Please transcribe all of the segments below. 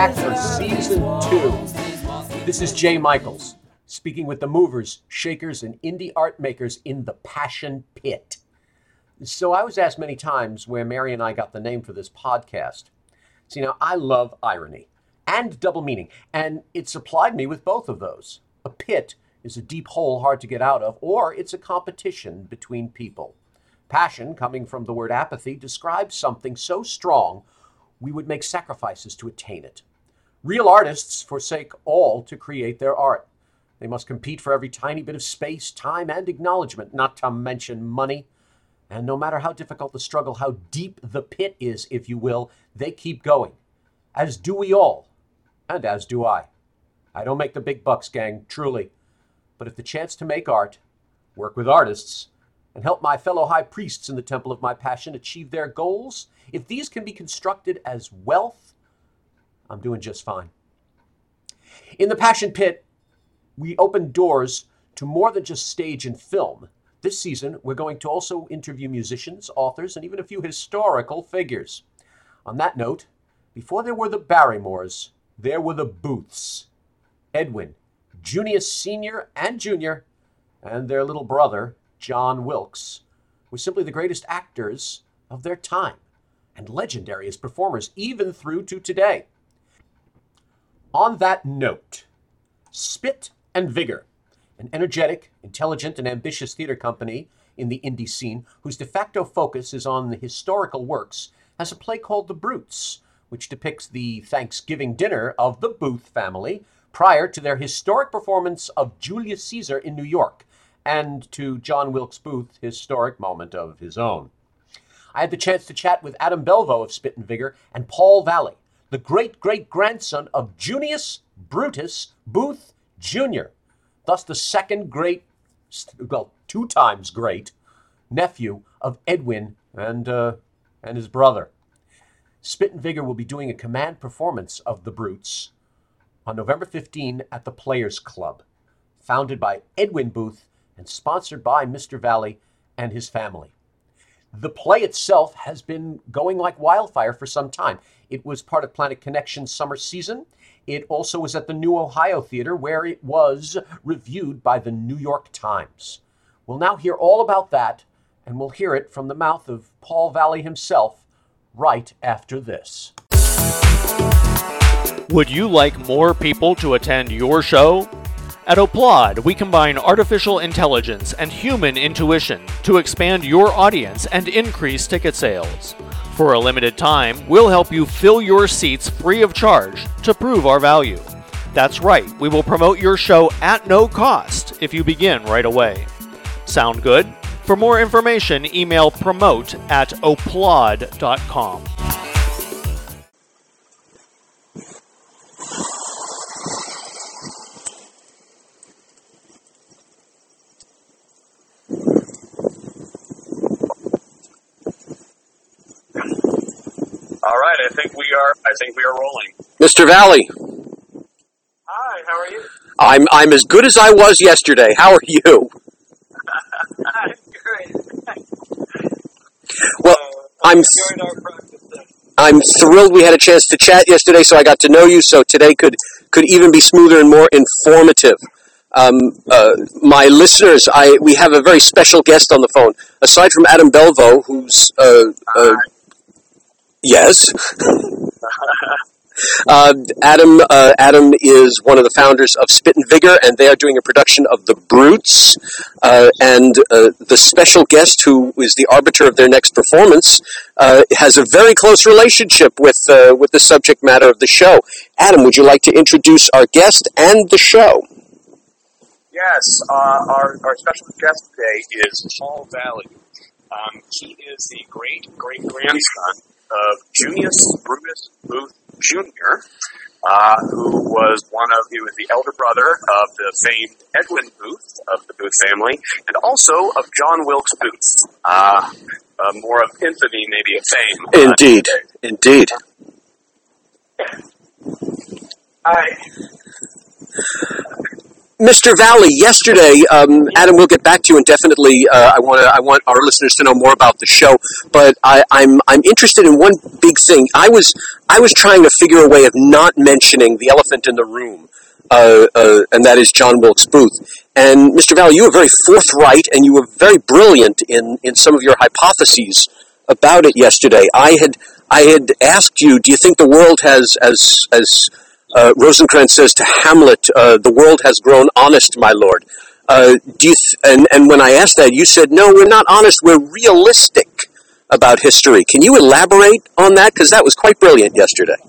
back for season two. This is Jay Michaels speaking with the movers, shakers, and indie art makers in the Passion Pit. So I was asked many times where Mary and I got the name for this podcast. See, now I love irony and double meaning, and it supplied me with both of those. A pit is a deep hole hard to get out of, or it's a competition between people. Passion, coming from the word apathy, describes something so strong we would make sacrifices to attain it. Real artists forsake all to create their art. They must compete for every tiny bit of space, time, and acknowledgement, not to mention money. And no matter how difficult the struggle, how deep the pit is, if you will, they keep going. As do we all, and as do I. I don't make the big bucks, gang, truly. But if the chance to make art, work with artists, and help my fellow high priests in the temple of my passion achieve their goals, if these can be constructed as wealth, I'm doing just fine. In the Passion Pit, we open doors to more than just stage and film. This season, we're going to also interview musicians, authors, and even a few historical figures. On that note, before there were the Barrymores, there were the Booths. Edwin, Junius Sr. and Jr., and their little brother, John Wilkes, were simply the greatest actors of their time and legendary as performers, even through to today. On that note, Spit and Vigor, an energetic, intelligent, and ambitious theater company in the indie scene whose de facto focus is on the historical works, has a play called The Brutes, which depicts the Thanksgiving dinner of the Booth family prior to their historic performance of Julius Caesar in New York, and to John Wilkes Booth's historic moment of his own. I had the chance to chat with Adam Belvo of Spit and Vigor and Paul Valle, the great great grandson of Junius Brutus Booth Jr., thus the second great, well, two times great, nephew of Edwin and, uh, and his brother. Spit and Vigor will be doing a command performance of The Brutes on November 15 at the Players Club, founded by Edwin Booth and sponsored by Mr. Valle and his family. The play itself has been going like wildfire for some time. It was part of Planet Connection's summer season. It also was at the New Ohio Theater, where it was reviewed by the New York Times. We'll now hear all about that, and we'll hear it from the mouth of Paul Valle himself right after this. Would you like more people to attend your show? At Oplod, we combine artificial intelligence and human intuition to expand your audience and increase ticket sales. For a limited time, we'll help you fill your seats free of charge to prove our value. That's right, we will promote your show at no cost if you begin right away. Sound good? For more information, email promote at oplod.com. All right, I think we are. I think we are rolling. Mr. Valle, Hi, how are you? I'm I'm as good as I was yesterday. How are you? I'm great. Well, Uh, I'm enjoyed our practice then. I'm thrilled we had a chance to chat yesterday, so I got to know you. So today could could even be smoother and more informative. Um, uh, my listeners, I we have a very special guest on the phone. Aside from Adam Belvo, who's uh, uh, yes, uh, Adam uh, Adam is one of the founders of Spit and Vigor, and they are doing a production of The Brutes. Uh, and uh, the special guest, who is the arbiter of their next performance, uh, has a very close relationship with uh, with the subject matter of the show. Adam, would you like to introduce our guest and the show? Yes, uh, our, our special guest today is Paul Valle. Um, he is the great great grandson of Junius Brutus Booth Jr., uh, who was one of he was the elder brother of the famed Edwin Booth of the Booth family, and also of John Wilkes Booth. Uh, uh, more of infamy, maybe of fame. uh, Indeed, indeed. I Mr. Valle, yesterday, um, Adam, we'll get back to you, and definitely, uh, I want I want our listeners to know more about the show. But I, I'm I'm interested in one big thing. I was I was trying to figure a way of not mentioning the elephant in the room, uh, uh, and that is John Wilkes Booth. And Mr. Valle, you were very forthright, and you were very brilliant in in some of your hypotheses about it yesterday. I had I had asked you, do you think the world has as as uh, Rosencrantz says to Hamlet, uh, "The world has grown honest, my lord." Uh, do you th- and and when I asked that, you said, "No, we're not honest. We're realistic about history." Can you elaborate on that? Because that was quite brilliant yesterday.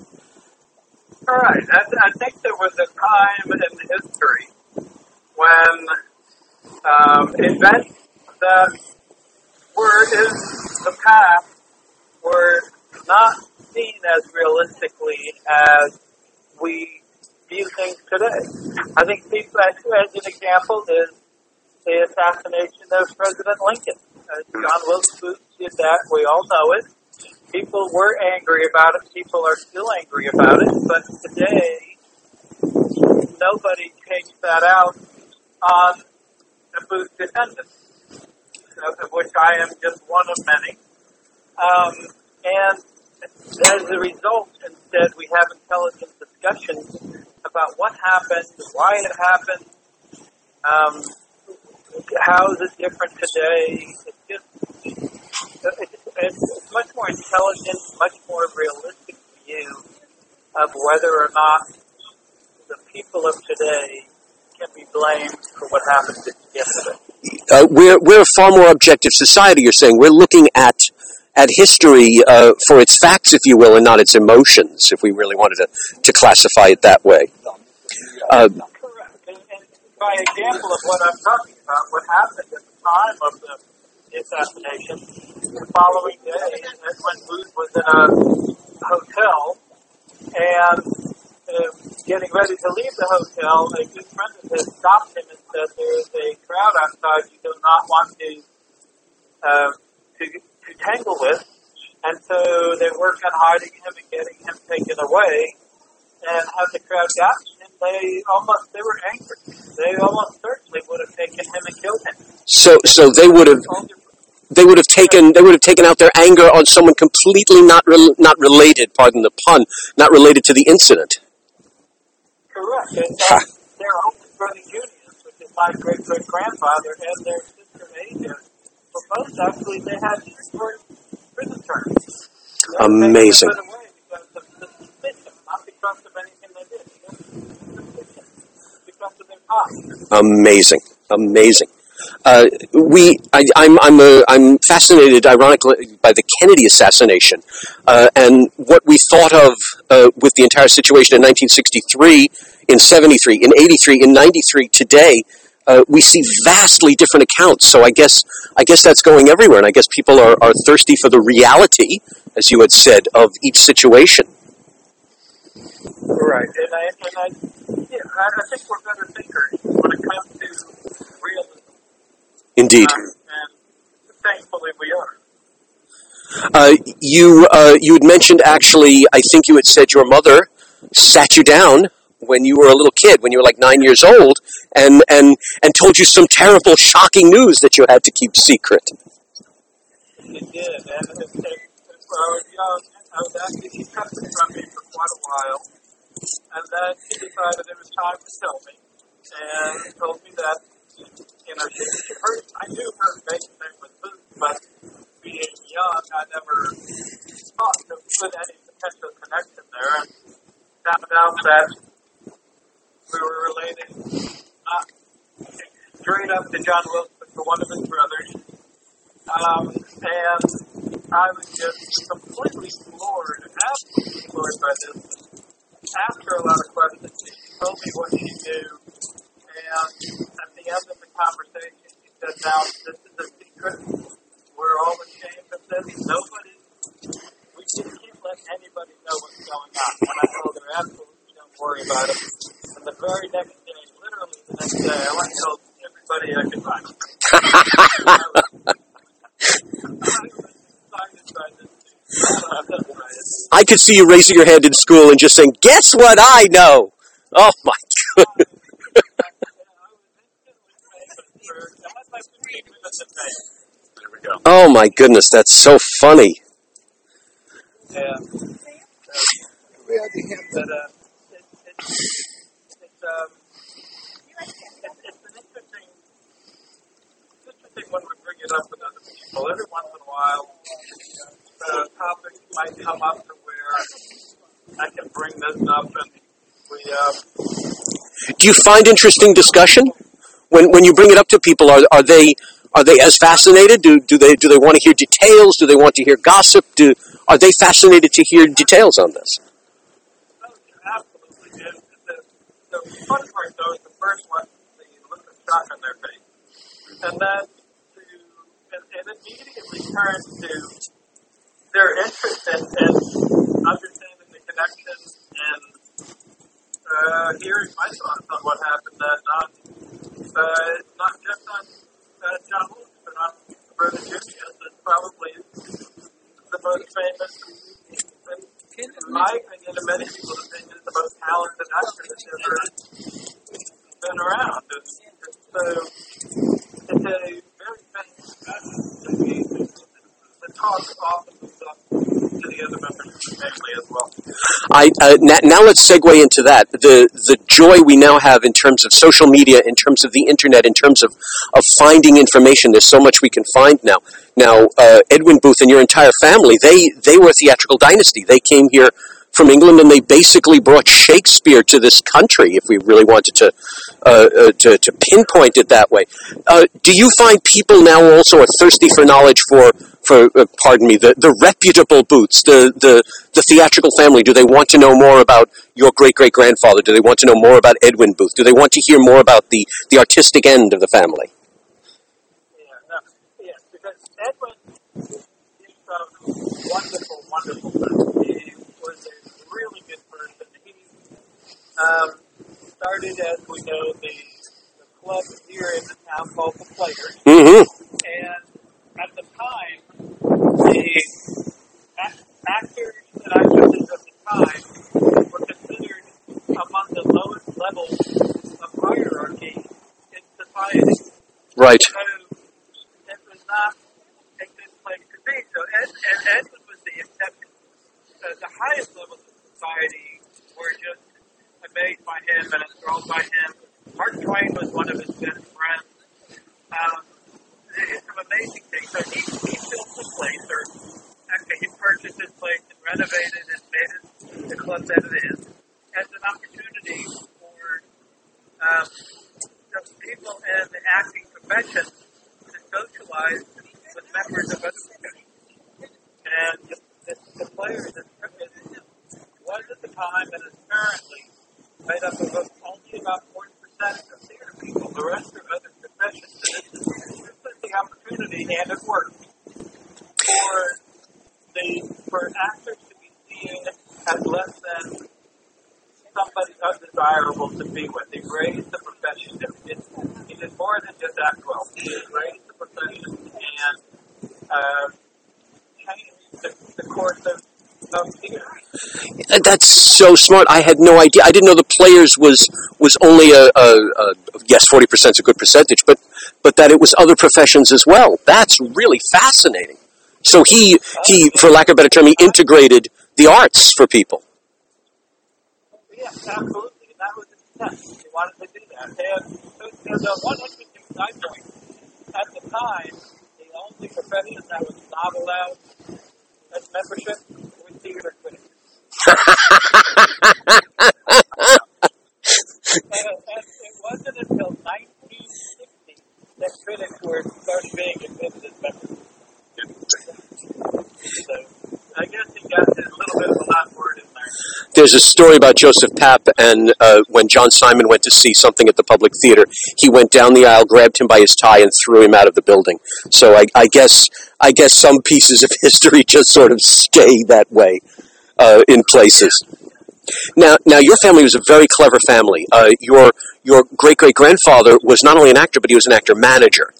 All right. I, I think there was a time in history when um, events that were in the past were not seen as realistically as we view things today. I think people, as, an example, is the assassination of President Lincoln. Uh, John Wilkes Booth did that. We all know it. People were angry about it. People are still angry about it. But today, nobody takes that out on the Booth descendants, of which I am just one of many. Um, and as a result, instead, we have intelligent discussions about what happened, why it happened, um, how is it different today. It's just it's, it's much more intelligent, much more realistic view of whether or not the people of today can be blamed for what happened yesterday. Uh, we're we're a far more objective society. You're saying we're looking at at history uh, for its facts, if you will, and not its emotions, if we really wanted to, to classify it that way. Uh, by example of what I'm talking about, what happened at the time of the assassination, the following day, when Booth was in a hotel and uh, getting ready to leave the hotel, a good friend of his stopped him and said, "There is a crowd outside you do not want to uh, to to tangle with, and so they work on hiding him and getting him taken away. And had the crowd gotten him, they almost they were angry. They almost certainly would have taken him and killed him. so so they would have they would have taken they would have taken out their anger on someone completely not rel not related. Pardon the pun, not related to the incident. Correct. And their own brother Junius, which is my great great grandfather, and their sister Asia, were both actually they had short prison terms. Amazing. taken of the suspicion, not because of anything they did. Suspicion, Because of their past. Amazing, amazing. Uh, we, I, I'm, I'm, uh, I'm fascinated, ironically, by the Kennedy assassination uh, and what we thought of uh, with the entire situation in 1963, in 73, in 83, in 93, today. Uh, we see vastly different accounts. So I guess, I guess that's going everywhere, and I guess people are, are thirsty for the reality, as you had said, of each situation. Right, and I, and I, yeah, I I think we're better thinkers when it comes to realism, Indeed. um, and thankfully we are. Uh, you uh, you had mentioned actually, I think you had said your mother sat you down when you were a little kid, when you were like nine years old, and and and told you some terrible, shocking news that you had to keep secret. It did, it, it, when I was young, I was actually she it from me for quite a while, and then she decided it was time to tell me, and told me that you know she, she heard I knew her maiden name was but being young, I never thought to put any potential connection there, and found out that we were related not straight up to John but to one of his brothers. Um, and I was just completely floored, absolutely floored by this. After a lot of questions, she told me what she knew, and at the end of the conversation, she said, "Now this is a secret. We're all ashamed of this. Nobody, we just can't let anybody know what's going on." And I told her, "Absolutely, don't worry about it." And the very next day, literally the next day, I went and told everybody I could find. I was excited by this. news. I could see you raising your hand in school and just saying, "Guess what I know." Oh my goodness! I for I had my 15 minutes of fame. There we go. Oh my goodness, that's so funny. Every once in a while, the topic might come up to where I can bring this up, and we uh, Do you find interesting discussion when when you bring it up to people? Are are they are they as fascinated? Do do they do they want to hear details? Do they want to hear gossip? Do are they fascinated to hear details on this? absolutely is. The, the fun part, though, is the first one, the look of shock on their face. And then to, and, and immediately turns to their interest in, in understanding the connection and uh, hearing my thoughts on what happened that on, uh, not just on uh, John but on Roberta Junius, is probably the most famous in my opinion, and many people's opinion, the most talented actor that's ever been around. It's, it's, uh, it's a very famous. Talk to the other members of the family as well. I uh, now, now let's segue into that. The the joy we now have in terms of social media, in terms of the internet, in terms of, of finding information. There's so much we can find now. Now, uh, Edwin Booth and your entire family, they they were a theatrical dynasty. They came here from England and they basically brought Shakespeare to this country. If we really wanted to uh, uh, to, to pinpoint it that way, uh, do you find people now also are thirsty for knowledge for for uh, pardon me the, the reputable Booths, the, the the theatrical family? Do they want to know more about your great great grandfather? Do they want to know more about Edwin Booth? Do they want to hear more about the the artistic end of the family? Yeah, no, yeah, because Edwin is a wonderful, wonderful person. He was a really good person. He um, started, as we know, the, the club here in the town called the Players. Mm-hmm. And at the time, the ac- actors and actresses of the time were considered among the lowest levels of hierarchy in society. Right. So it was not a good place to be. So Ed, Ed, Edwin was the exception. Uh, the highest levels of society were just amazed by him and enthralled by him. Mark Twain was one of his best friends. Um, it's some amazing things. So he, place, or actually he purchased this place and renovated and made it the club that it is, as an opportunity for um, the people in the acting profession to socialize with members of other professions. And the, the, the players is, was at the time and is currently made up of only about 40% of theater people. The rest are other professions. And this is the opportunity, and it for the for actors to be seen as less than somebody undesirable to be with. He raised the profession. It, it, did more than just act well. He raised the profession and uh, changed the, the course of. Uh, That's so smart. I had no idea. I didn't know the players was was only a, a, a yes, forty percent is a good percentage, but but that it was other professions as well. That's really fascinating. So he he, for lack of a better term, he integrated the arts for people. Yes, absolutely. And that was his intent. He wanted to do that. And so one interesting side point, at the time, the only profession that was not allowed as membership was theater critics. and, and it wasn't until 1960 that critics were started being admitted as members. So I guess he got a little bit of a hot word in there. There's a story about Joseph Papp, and uh, when John Simon went to see something at the Public Theater, he went down the aisle, grabbed him by his tie, and threw him out of the building. So I, I guess I guess some pieces of history just sort of stay that way uh, in places. Now, now your family was a very clever family. Uh, your your great great grandfather was not only an actor, but he was an actor manager,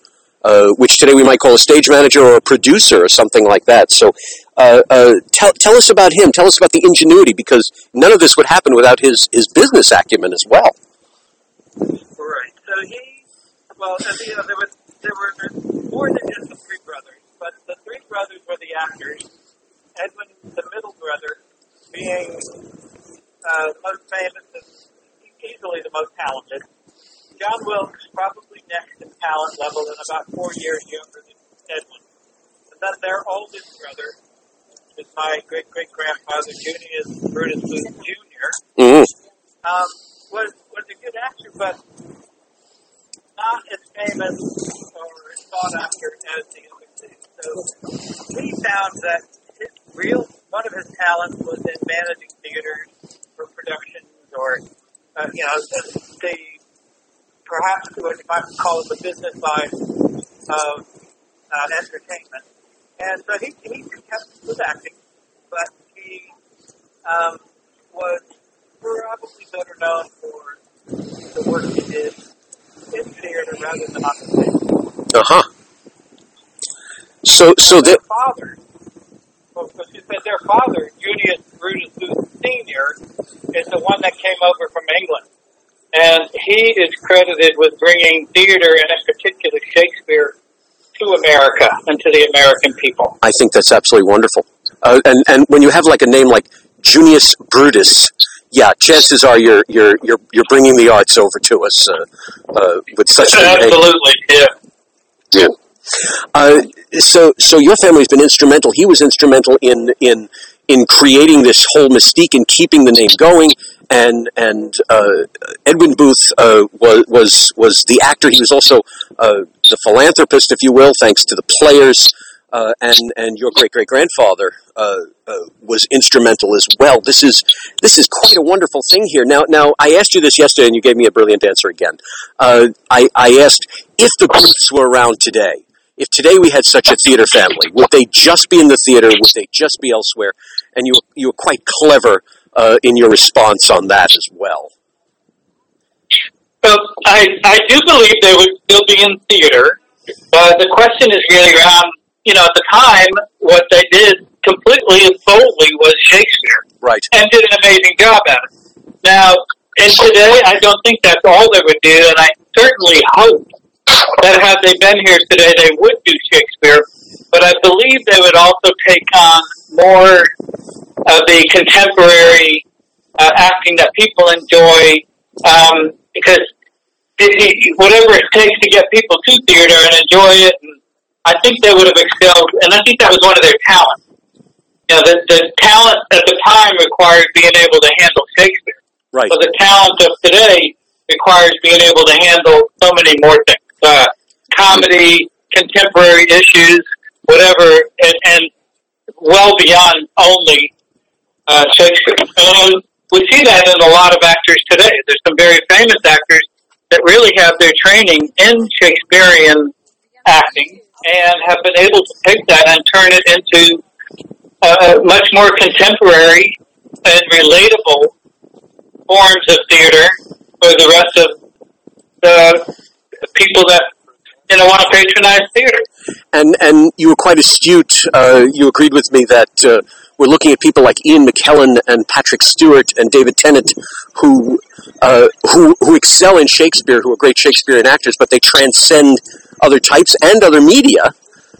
uh, which today we might call a stage manager or a producer or something like that. So uh, uh, tell, tell us about him. Tell us about the ingenuity, because none of this would happen without his, his business acumen as well. Right. So he, well, you know, there, was, there were more than just the three brothers, but the three brothers were the actors. Edwin, the middle brother, being uh, most famous and easily the most talented. John Wilkes, probably talent level and about four years younger than Edwin. And then their oldest brother is my great great grandfather, Junius Brutus Booth Jr. hmm Um, was was a good actor, but not as famous or as sought after as the other two. So he found that his real one of his talents was in managing theaters for productions or uh, you know the, the perhaps what you might call it the business side of uh, entertainment. And so he he kept with acting, but he um, was probably better known for the work he did in theater rather than on the stage. Uh huh. So so Their that father, well, you said their father, Junius Brutus Sr., is the one that came over from England. And he is credited with bringing theater, and in particular Shakespeare, to America and to the American people. I think that's absolutely wonderful. Uh, and and when you have like a name like Junius Brutus, yeah, chances are you're you're you're you're bringing the arts over to us uh, uh, with such a name. Absolutely, yeah. Yeah. Uh, so, so your family's been instrumental. He was instrumental in in in creating this whole mystique and keeping the name going. And and uh, Edwin Booth uh, was was was the actor. He was also uh, the philanthropist, if you will, thanks to the players. Uh, and and your great great grandfather uh, uh, was instrumental as well. This is this is quite a wonderful thing here. Now now I asked you this yesterday, and you gave me a brilliant answer again. I I asked if the Booths were around today, if today we had such a theater family, would they just be in the theater? Would they just be elsewhere? And you you were quite clever uh, in your response on that as well. Well, I, I do believe they would still be in theater. Uh, the question is really around, you know, at the time, what they did completely and solely was Shakespeare Right. and did an amazing job at it. Now, and today, I don't think that's all they would do, and I certainly hope that had they been here today, they would do Shakespeare. But I believe they would also take on more of the contemporary uh, acting that people enjoy, um, because it, whatever it takes to get people to theater and enjoy it, and I think they would have excelled, and I think that was one of their talents. You know, the, the talent at the time required being able to handle Shakespeare. Right. So the talent of today requires being able to handle so many more things. Uh, comedy, contemporary issues, whatever, and, and well beyond only uh, Shakespeare. And we see that in a lot of actors today. There's some very famous actors that really have their training in Shakespearean acting and have been able to take that and turn it into uh, much more contemporary and relatable forms of theater for the rest of the people that you know want to patronize theater. And and you were quite astute. Uh, you agreed with me that uh, we're looking at people like Ian McKellen and Patrick Stewart and David Tennant, who uh, who who excel in Shakespeare, who are great Shakespearean actors, but they transcend other types and other media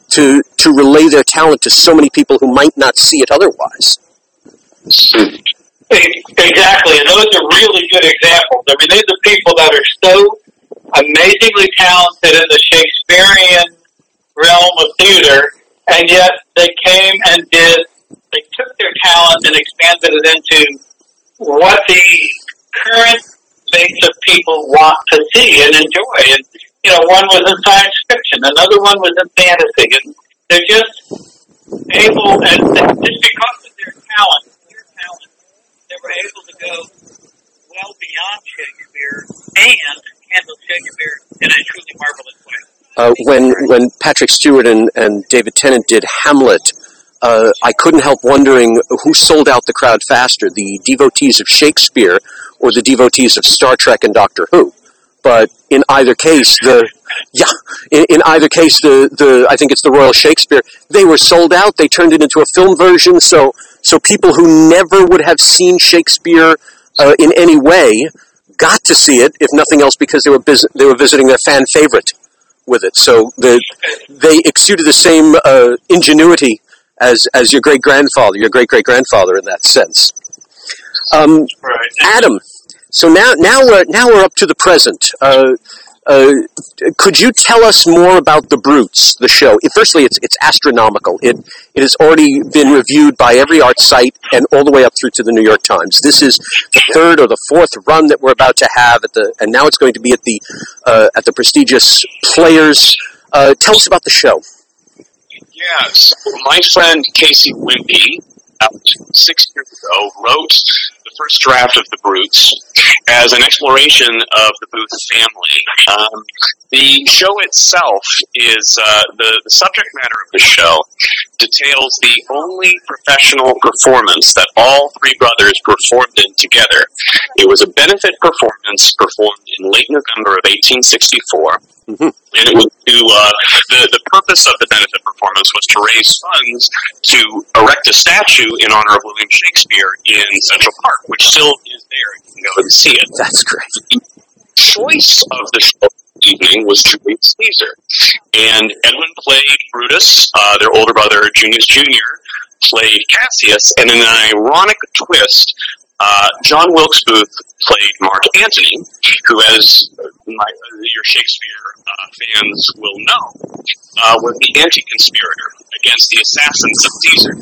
to to relay their talent to so many people who might not see it otherwise. Exactly, and those are really good examples. I mean, these are people that are so amazingly talented in the Shakespearean realm of theater, and yet they came and did. They took their talent and expanded it into what the current base of people want to see and enjoy. And you know, one was in science fiction, another one was in fantasy, and they're just able, and just because of their talent, their talent, they were able to go well beyond Shakespeare and handle Shakespeare in a truly marvelous way. Uh, when when Patrick Stewart and, and David Tennant did Hamlet, uh, I couldn't help wondering who sold out the crowd faster, the devotees of Shakespeare or the devotees of Star Trek and Doctor Who. But in either case, the yeah, in, in either case, the, the I think it's the Royal Shakespeare. They were sold out. They turned it into a film version. So so people who never would have seen Shakespeare uh, in any way got to see it, if nothing else, because they were vis- they were visiting their fan favorite with it. So the, they exuded the same uh, ingenuity as as your great grandfather, your great great grandfather, in that sense. Um, Right. Adam, so now now we're now we're up to the present. Uh, Uh, could you tell us more about the Brutes, the show? It, firstly, it's it's astronomical. It it has already been reviewed by every art site and all the way up through to the New York Times. This is the third or the fourth run that we're about to have at the, and now it's going to be at the uh, at the prestigious Players. Uh, tell us about the show. Yeah, so my friend Casey Wimpee, about six years ago, wrote the first draft of The Brutes as an exploration of the Booth family. Um, the show itself is uh, the, the subject matter of the show details the only professional performance that all three brothers performed in together. It was a benefit performance performed in late November of 1864 and it was to uh, the the purpose of the benefit performance was to raise funds to erect a statue in honor of William Shakespeare in Central Park, which still is there. You can go and see it. That's great. The choice of the show evening was Julius Caesar, and Edwin played Uh, their older brother Junius Jr. played Cassius, and in an ironic twist, uh, John Wilkes Booth played Mark Antony, who, as my, your Shakespeare uh, fans will know, uh, was the anti-conspirator against the assassins of Caesar.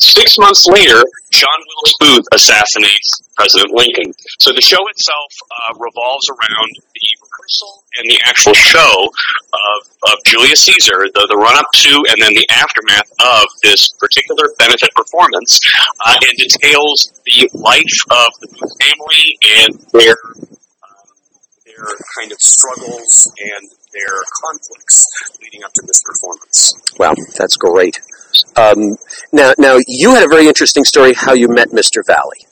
Six months later, John Wilkes Booth assassinates President Lincoln. So the show itself uh, revolves around the rehearsal and the actual show of, of Julius Caesar, the, the run up to and then the aftermath of this particular benefit performance, uh, and details the life of the family and their um, their kind of struggles and their conflicts leading up to this performance. Wow, that's great. Um, now, now you had a very interesting story how you met Mr. Valle.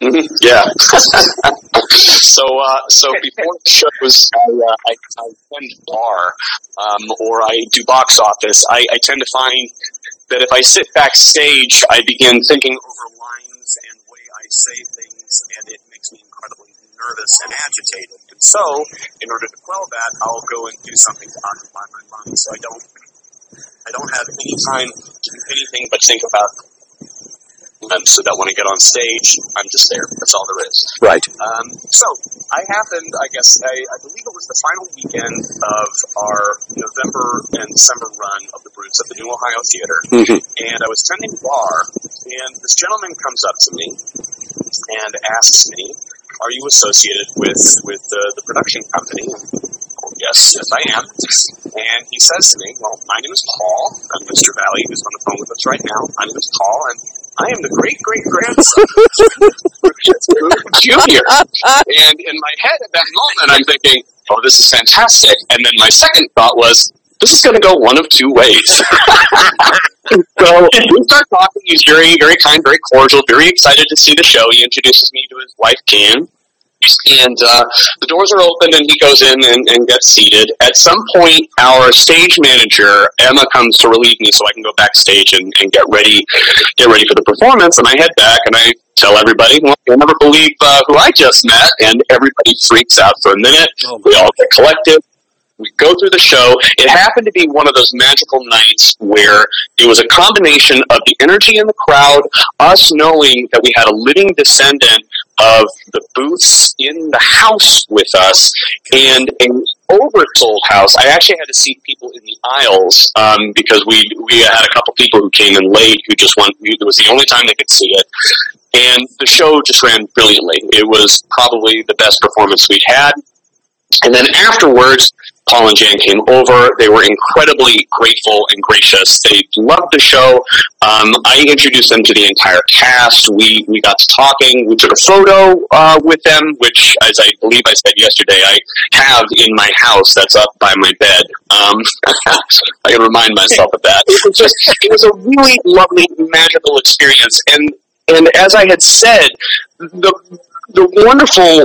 Mm-hmm. Yeah. so, uh, so before the shows, I, uh, I, I attend bar, um, or I do box office. I, I tend to find that if I sit backstage, I begin thinking over lines and way I say things, and it makes me incredibly nervous and agitated. And so, in order to quell that, I'll go and do something to occupy my mind, so I don't, I don't have any time to do anything but think about them so that when I get on stage, I'm just there. That's all there is. Right. Um, so I happened, I guess, I, I believe it was the final weekend of our November and December run of the Brutes at the New Ohio Theater, Mhm. and I was tending bar, and this gentleman comes up to me and asks me, "Are you associated with with the, the production company?" Yes, yes, I am. And he says to me, "Well, my name is Paul. I'm Mr. Valle, who's on the phone with us right now. My name is Paul, and I am the great great grandson Junior." And in my head at that moment, I'm thinking, "Oh, this is fantastic." And then my second thought was, "This is going to go one of two ways." so we start talking. He's very, very kind, very cordial, very excited to see the show. He introduces me to his wife, Jan. And uh, the doors are open, and he goes in and, and gets seated. At some point, our stage manager Emma comes to relieve me, so I can go backstage and, and get ready, get ready for the performance. And I head back, and I tell everybody, "Well, you'll never believe uh, who I just met." And everybody freaks out for a minute. We all get collected. We go through the show. It happened to be one of those magical nights where it was a combination of the energy in the crowd, us knowing that we had a living descendant of the booths in the house with us, and an oversold house. I actually had to seat people in the aisles um, because we we had a couple people who came in late who just want it was the only time they could see it. And the show just ran brilliantly. It was probably the best performance we'd had. And then afterwards, Paul and Jan came over. They were incredibly grateful and gracious. They loved the show. Um, I introduced them to the entire cast. We we got to talking. We took a photo uh, with them, which, as I believe I said yesterday, I have in my house. That's up by my bed. Um, I can remind myself of that. It was just it was a really lovely, magical experience. And and as I had said, the the wonderful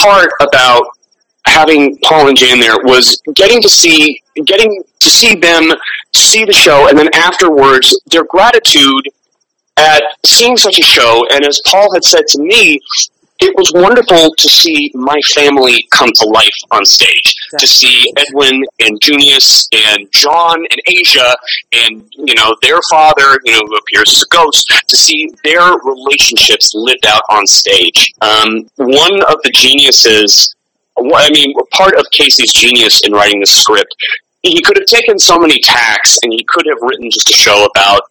part about having Paul and Jan there was getting to see getting to see them see the show and then afterwards their gratitude at seeing such a show. And as Paul had said to me it was wonderful to see my family come to life on stage to see Edwin and Junius and John and Asia and you know their father you know who appears as a ghost to see their relationships lived out on stage. Um, one of the geniuses I mean, part of Casey's genius in writing this script, he could have taken so many tacks, and he could have written just a show about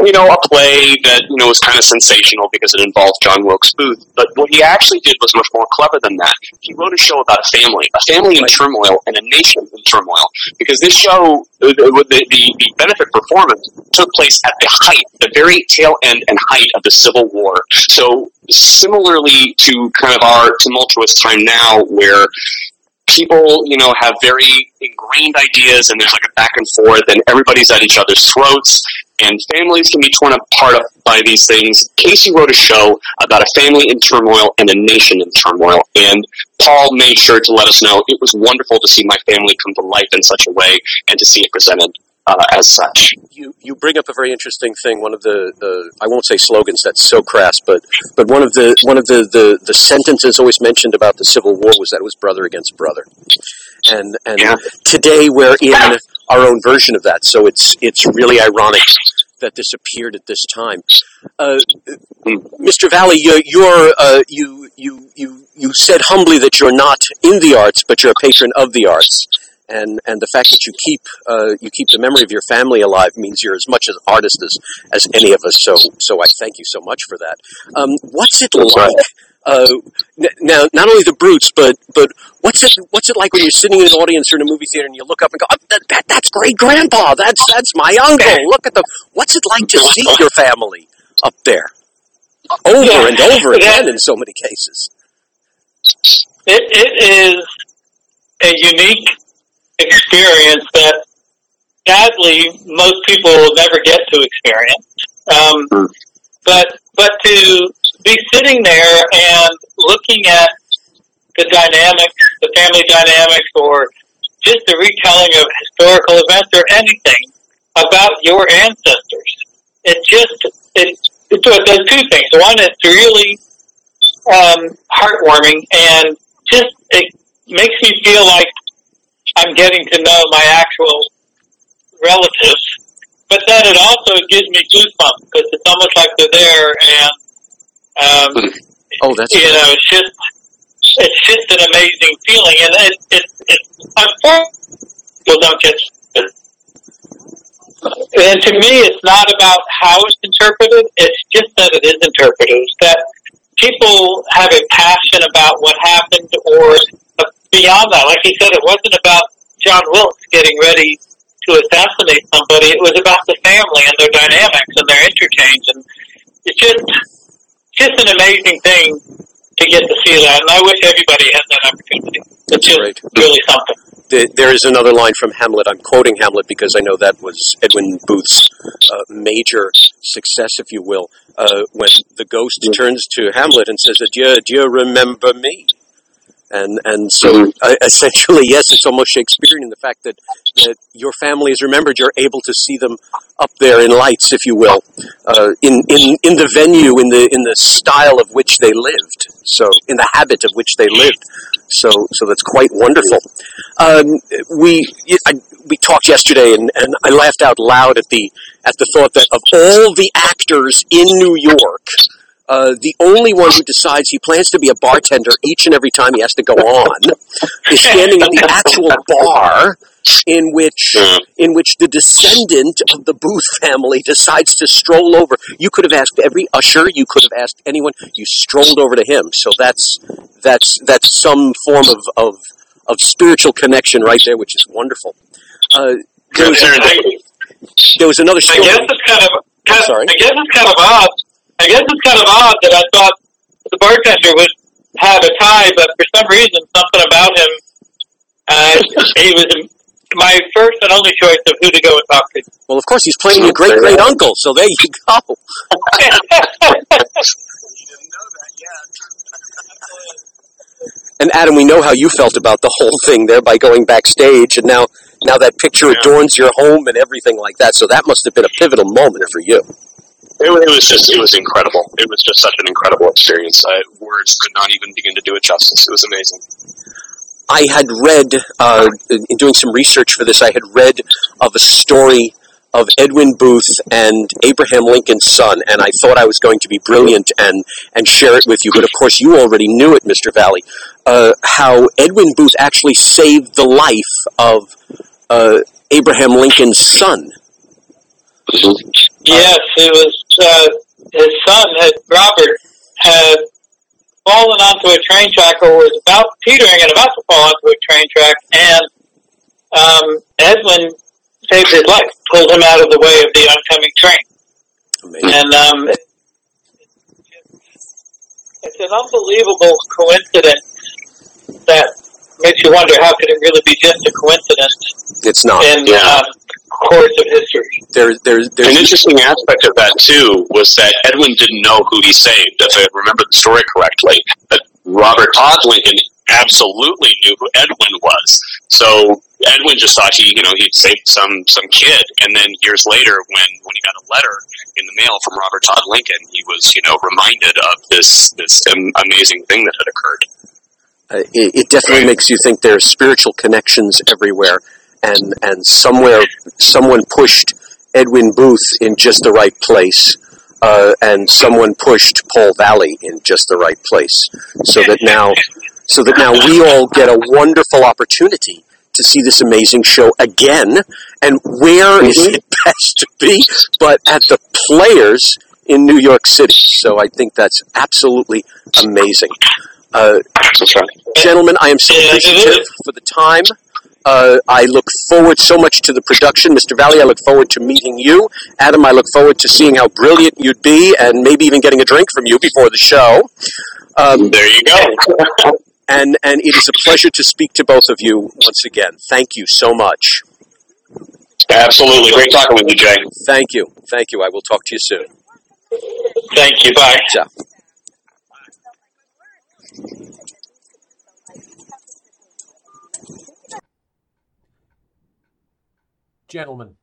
you know, a play that, you know, was kind of sensational because it involved John Wilkes Booth. But what he actually did was much more clever than that. He wrote a show about a family, a family in turmoil and a nation in turmoil. Because this show, the, the, the, the benefit performance took place at the height, the very tail end and height of the Civil War. So similarly to kind of our tumultuous time now where people, you know, have very ingrained ideas and there's like a back and forth and everybody's at each other's throats and families can be torn apart by these things. Casey wrote a show about a family in turmoil and a nation in turmoil, and Paul made sure to let us know it was wonderful to see my family come to life in such a way and to see it presented uh, as such. You you bring up a very interesting thing. One of the, the I won't say slogans that's so crass, but but one of the one of the, the, the sentences always mentioned about the Civil War was that it was brother against brother, and and Yeah. today we're in our own version of that. So it's it's really ironic that this appeared at this time. Uh, Mr. Valle, you're, you're uh, you you you you said humbly that you're not in the arts, but you're a patron of the arts and and the fact that you keep uh, you keep the memory of your family alive means you're as much an artist as, as any of us. So so I thank you so much for that. Um, what's it That's right. Like? Uh, now, not only the brutes, but but what's it what's it like when you're sitting in an audience or in a movie theater and you look up and go, oh, that, that that's great grandpa, that's that's my uncle. Look at the what's it like to see your family up there over Yeah. and over Yeah. again in so many cases. It, it is a unique experience that sadly most people will never get to experience. Um, Mm. but but to be sitting there and looking at the dynamics, the family dynamics, or just the retelling of historical events or anything about your ancestors, it just it it does two things. One, it's really um, heartwarming and just it makes me feel like I'm getting to know my actual relatives. But then it also gives me goosebumps because it's almost like they're there, and um, Oh, that's you know, it's just it's just an amazing feeling, and it it, it unfortunately people don't get. it. And to me, it's not about how it's interpreted; it's just that it is interpreted. It's that people have a passion about what happened, or beyond that. Like he said, it wasn't about John Wilkes getting ready to assassinate somebody. It was about the family and their dynamics and their interchange, and it's just just an amazing thing to get to see that. And I wish everybody had that opportunity. It's just great. really something. Th- there is another line from Hamlet. I'm quoting Hamlet because I know that was Edwin Booth's uh, major success, if you will, uh, when the ghost turns to Hamlet and says, "Adieu, adieu, remember me." And and so uh, essentially, yes, it's almost Shakespearean in the fact that that your family is remembered. You're able to see them up there in lights, if you will, uh, in in in the venue, in the in the style of which they lived. So in the habit of which they lived. So so that's quite wonderful. Um, we I, we talked yesterday, and, and I laughed out loud at the at the thought that of all the actors in New York, uh, the only one who decides he plans to be a bartender each and every time he has to go on is standing at the actual bar in which in which the descendant of the Booth family decides to stroll over. You could have asked every usher, you could have asked anyone. You strolled over to him. So that's that's that's some form of of, of spiritual connection right there, which is wonderful. Uh, there, was, I, there was another I story. guess it's kind of, kind of sorry? I guess it's kind of odd. I guess it's kind of odd that I thought the bartender would have a tie, but for some reason, something about him, uh, he was my first and only choice of who to go and talk to. Well, of course, he's playing your great great uncle. So there you go. And Adam, we know how you felt about the whole thing there by going backstage, and now now that picture Yeah. adorns your home and everything like that. So that must have been a pivotal moment for you. It, it was just, it was incredible. It was just such an incredible experience. I, words could not even begin to do it justice. It was amazing. I had read uh, in doing some research for this. I had read of a story of Edwin Booth and Abraham Lincoln's son, and I thought I was going to be brilliant and, and share it with you, but of course you already knew it, Mr. Valle, uh, how Edwin Booth actually saved the life of uh, Abraham Lincoln's son. Yes, it was uh, his son, had, Robert, had fallen onto a train track or was about teetering and about to fall onto a train track, and um, Edwin saved his life, pulled him out of the way of the oncoming train. Amazing. And um, it's an unbelievable coincidence that makes you wonder how could it really be just a coincidence It's not. in Yeah. um, course of history. There, there, An interesting aspect of that too was that Edwin didn't know who he saved. If I remember the story correctly, But Robert Todd Lincoln absolutely knew who Edwin was. So Edwin just thought he, you know, he'd saved some some kid, and then years later, when when he got a letter in the mail from Robert Todd Lincoln, he was, you know, reminded of this this um, amazing thing that had occurred. uh, it, it definitely makes you think there's spiritual connections everywhere, and and somewhere someone pushed Edwin Booth in just the right place, uh, and someone pushed Paul Valle in just the right place, so that now, so that now we all get a wonderful opportunity to see this amazing show again. And where is it best to be but at the Players in New York City? So I think that's absolutely amazing. Uh, gentlemen, I am so appreciative for the time. Uh, I look forward so much to the production. Mr. Valle, I look forward to meeting you. Adam, I look forward to seeing how brilliant you'd be and maybe even getting a drink from you before the show. Um, There you go. and, and it is a pleasure to speak to both of you once again. Thank you so much. Absolutely, great talking with you, Jay. Thank you. Thank you. I will talk to you soon. Thank you. Bye. Ciao. Gentlemen,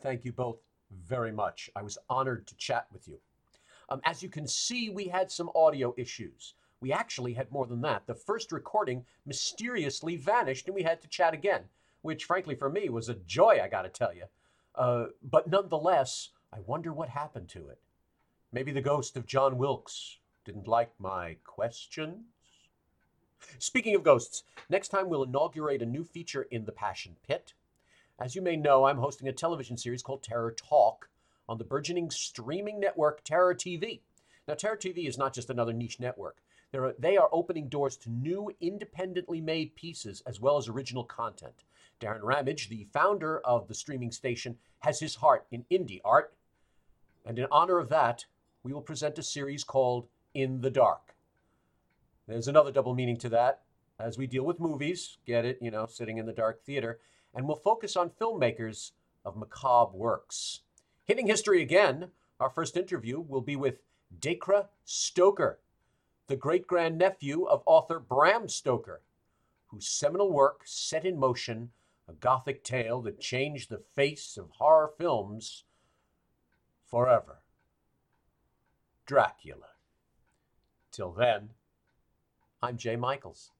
thank you both very much. I was honored to chat with you. Um, as you can see, we had some audio issues. We actually had more than that. The first recording mysteriously vanished and we had to chat again, which, frankly, for me was a joy, I gotta tell you. Uh, but nonetheless, I wonder what happened to it. Maybe the ghost of John Wilkes didn't like my questions? Speaking of ghosts, next time we'll inaugurate a new feature in the Passion Pit. As you may know, I'm hosting a television series called Terror Talk on the burgeoning streaming network Terror TV. Now, Terror TV is not just another niche network. Uh, they are opening doors to new, independently made pieces as well as original content. Darren Ramage, the founder of the streaming station, has his heart in indie art. And in honor of that, we will present a series called In the Dark. There's another double meaning to that. As we deal with movies, get it, you know, sitting in the dark theater, and we'll focus on filmmakers of macabre works. Hitting history again, our first interview will be with Dacre Stoker, the great grandnephew of author Bram Stoker, whose seminal work set in motion a gothic tale that changed the face of horror films forever. Dracula. Till then, I'm Jay Michaels.